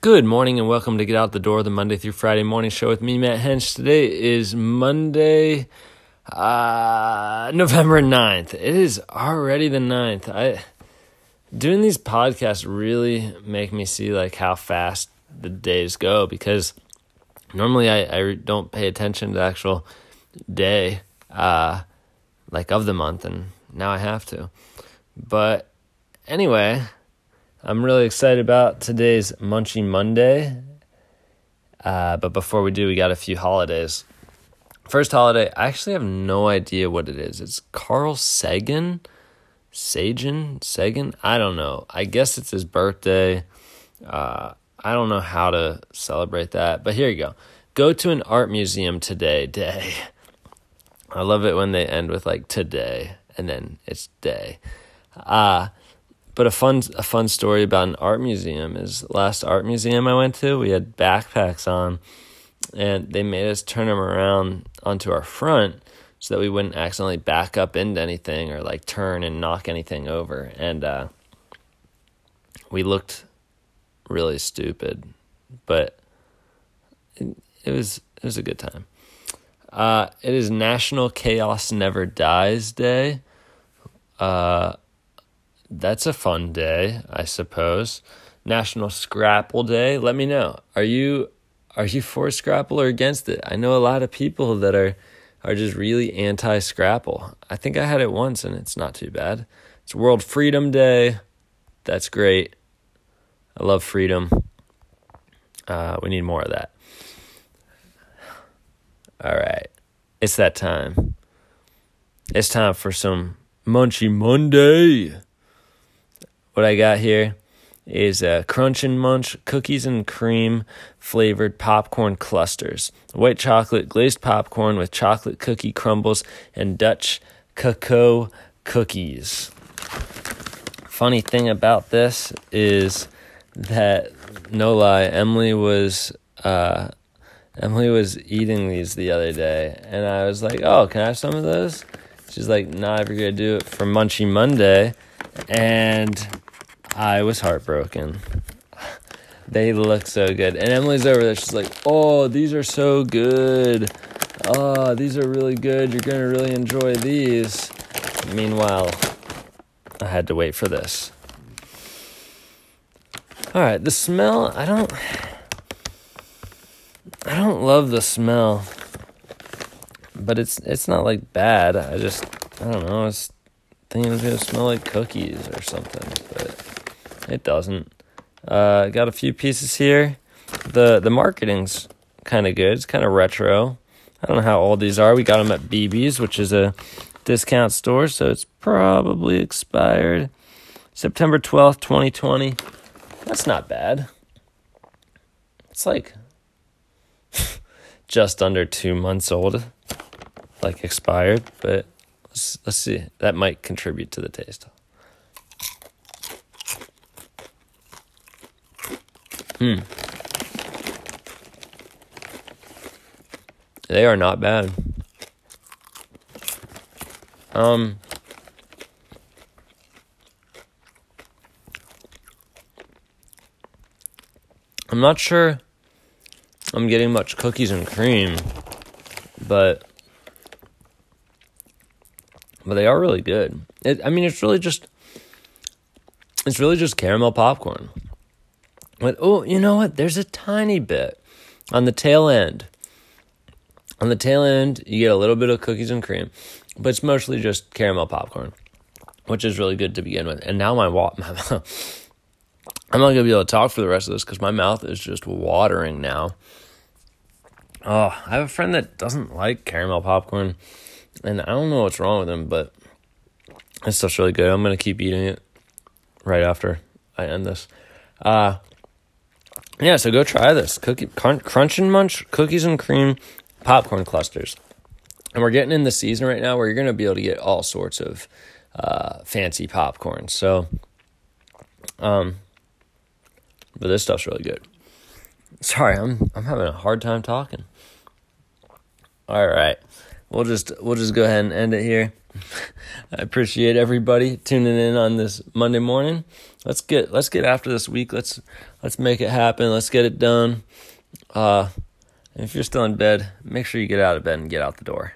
Good morning and welcome to Get Out the Door, the Monday through Friday morning show with me, Matt Hench. Today is Monday, uh, November 9th. It is already the 9th. I doing these podcasts really make me see like how fast the days go because normally I, I don't pay attention to the actual day uh like of the month and now I have to. But anyway, I'm really excited about today's Munchie Monday. Uh, but before we do, we got a few holidays. First holiday, I actually have no idea what it is. It's Carl Sagan? Sagan? Sagan? I don't know. I guess it's his birthday. Uh, I don't know how to celebrate that, but here you go. Go to an art museum today, day. I love it when they end with like today and then it's day. Uh, but a fun a fun story about an art museum is the last art museum I went to, we had backpacks on and they made us turn them around onto our front so that we wouldn't accidentally back up into anything or like turn and knock anything over. And uh, we looked really stupid, but it, it was it was a good time. Uh, it is National Chaos Never Dies Day. Uh, that's a fun day, I suppose. National Scrapple Day. Let me know. Are you are you for Scrapple or against it? I know a lot of people that are are just really anti Scrapple. I think I had it once and it's not too bad. It's World Freedom Day. That's great. I love freedom. Uh, we need more of that. All right. It's that time. It's time for some Munchie Monday what I got here is uh, Crunch and Munch cookies and cream flavored popcorn clusters. White chocolate glazed popcorn with chocolate cookie crumbles and Dutch cocoa cookies. Funny thing about this is that no lie, Emily was uh, Emily was eating these the other day, and I was like, "Oh, can I have some of those?" She's like, "Nah, you're gonna do it for Munchie Monday," and I was heartbroken. They look so good. And Emily's over there. She's like, oh, these are so good. Oh, these are really good. You're going to really enjoy these. Meanwhile, I had to wait for this. All right, the smell, I don't I don't love the smell. But it's it's not like bad. I just I don't know. I was thinking it was gonna smell like cookies or something, but it doesn't. Uh, got a few pieces here. The the marketing's kind of good. It's kind of retro. I don't know how old these are. We got them at BB's, which is a discount store, so it's probably expired. September 12th, 2020. That's not bad. It's like just under 2 months old. Like expired, but let's let's see. That might contribute to the taste. Hmm. They are not bad. Um. I'm not sure I'm getting much cookies and cream, but but they are really good. It, I mean, it's really just it's really just caramel popcorn. But oh, you know what? There's a tiny bit on the tail end. On the tail end, you get a little bit of cookies and cream, but it's mostly just caramel popcorn, which is really good to begin with. And now my, wa- I'm not gonna be able to talk for the rest of this because my mouth is just watering now. Oh, I have a friend that doesn't like caramel popcorn, and I don't know what's wrong with him, but it's stuff's really good. I'm gonna keep eating it right after I end this. Uh, yeah, so go try this cookie crunch and munch cookies and cream popcorn clusters. And we're getting in the season right now where you're going to be able to get all sorts of uh, fancy popcorn. So, um, but this stuff's really good. Sorry, I'm I'm having a hard time talking. All right, we'll just we'll just go ahead and end it here. I appreciate everybody tuning in on this Monday morning. let's get let's get after this week. Let's let's make it happen. Let's get it done. Uh, if you're still in bed, make sure you get out of bed and get out the door.